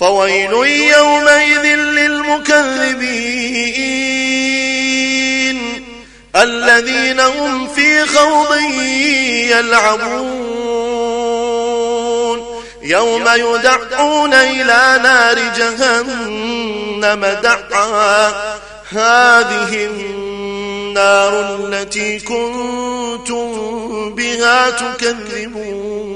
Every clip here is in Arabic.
فويل يومئذ للمكذبين. الذين هم في خوض يلعبون. يوم يدعون إلى نار جهنم دعا. هذه النار التي كنتم بها تكذبون.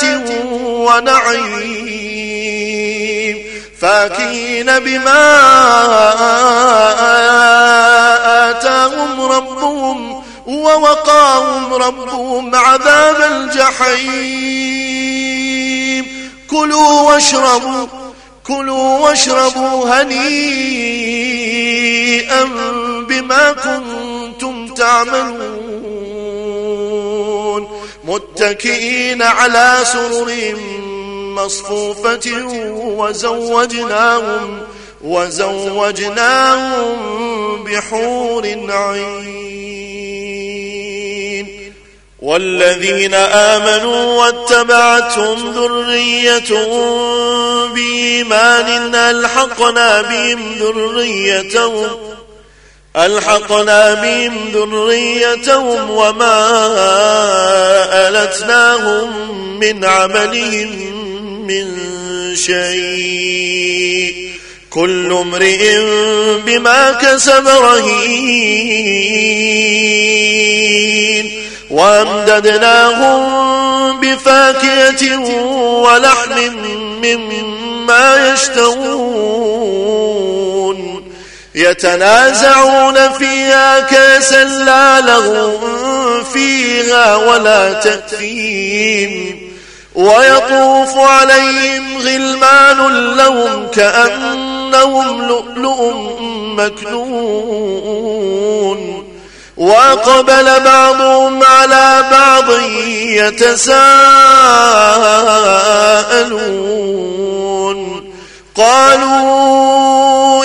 جنات ونعيم فاكين بما آتاهم ربهم ووقاهم ربهم عذاب الجحيم. كلوا واشربوا كلوا واشربوا هنيئا بما كنتم تعملون. متكئين على سرر مصفوفة وزوجناهم وزوجناهم بحور عين والذين آمنوا واتبعتهم ذريتهم بإيمان ألحقنا بهم ذريتهم ألحقنا بهم ذريتهم وما ألتناهم من عملهم من شيء. كل امرئ بما كسب رهين. وأمددناهم بفاكهة ولحم مما يشتهون. يتنازعون فيها كاسا لا لغو فيها ولا تأثيم ويطوف عليهم غلمان لهم كأنهم لؤلؤ مكنون وأقبل بعضهم على بعض يتساءلون قالوا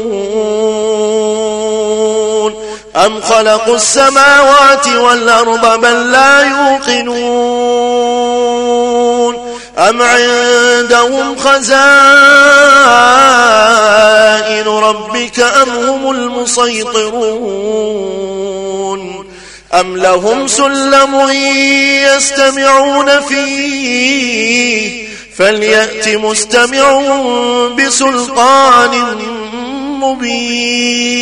أم خلقوا السماوات والأرض بل لا يوقنون أم عندهم خزائن ربك أم هم المسيطرون أم لهم سلم يستمعون فيه فليأت مستمع بسلطان مبين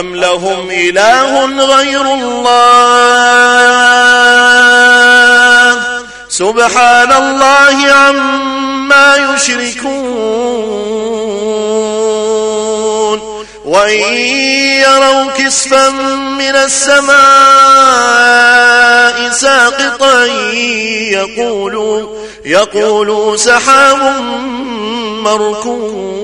أم لهم إله غير الله سبحان الله عما يشركون وإن يروا كسفا من السماء ساقطا يقولوا يقولوا سحاب مركوم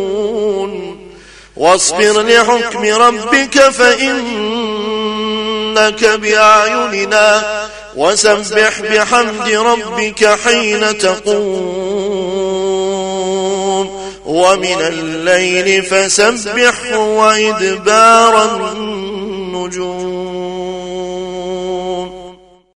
واصبر لحكم ربك فإنك بأعيننا. وسبح بحمد ربك حين تقوم. ومن الليل فسبح وإدبار النجوم.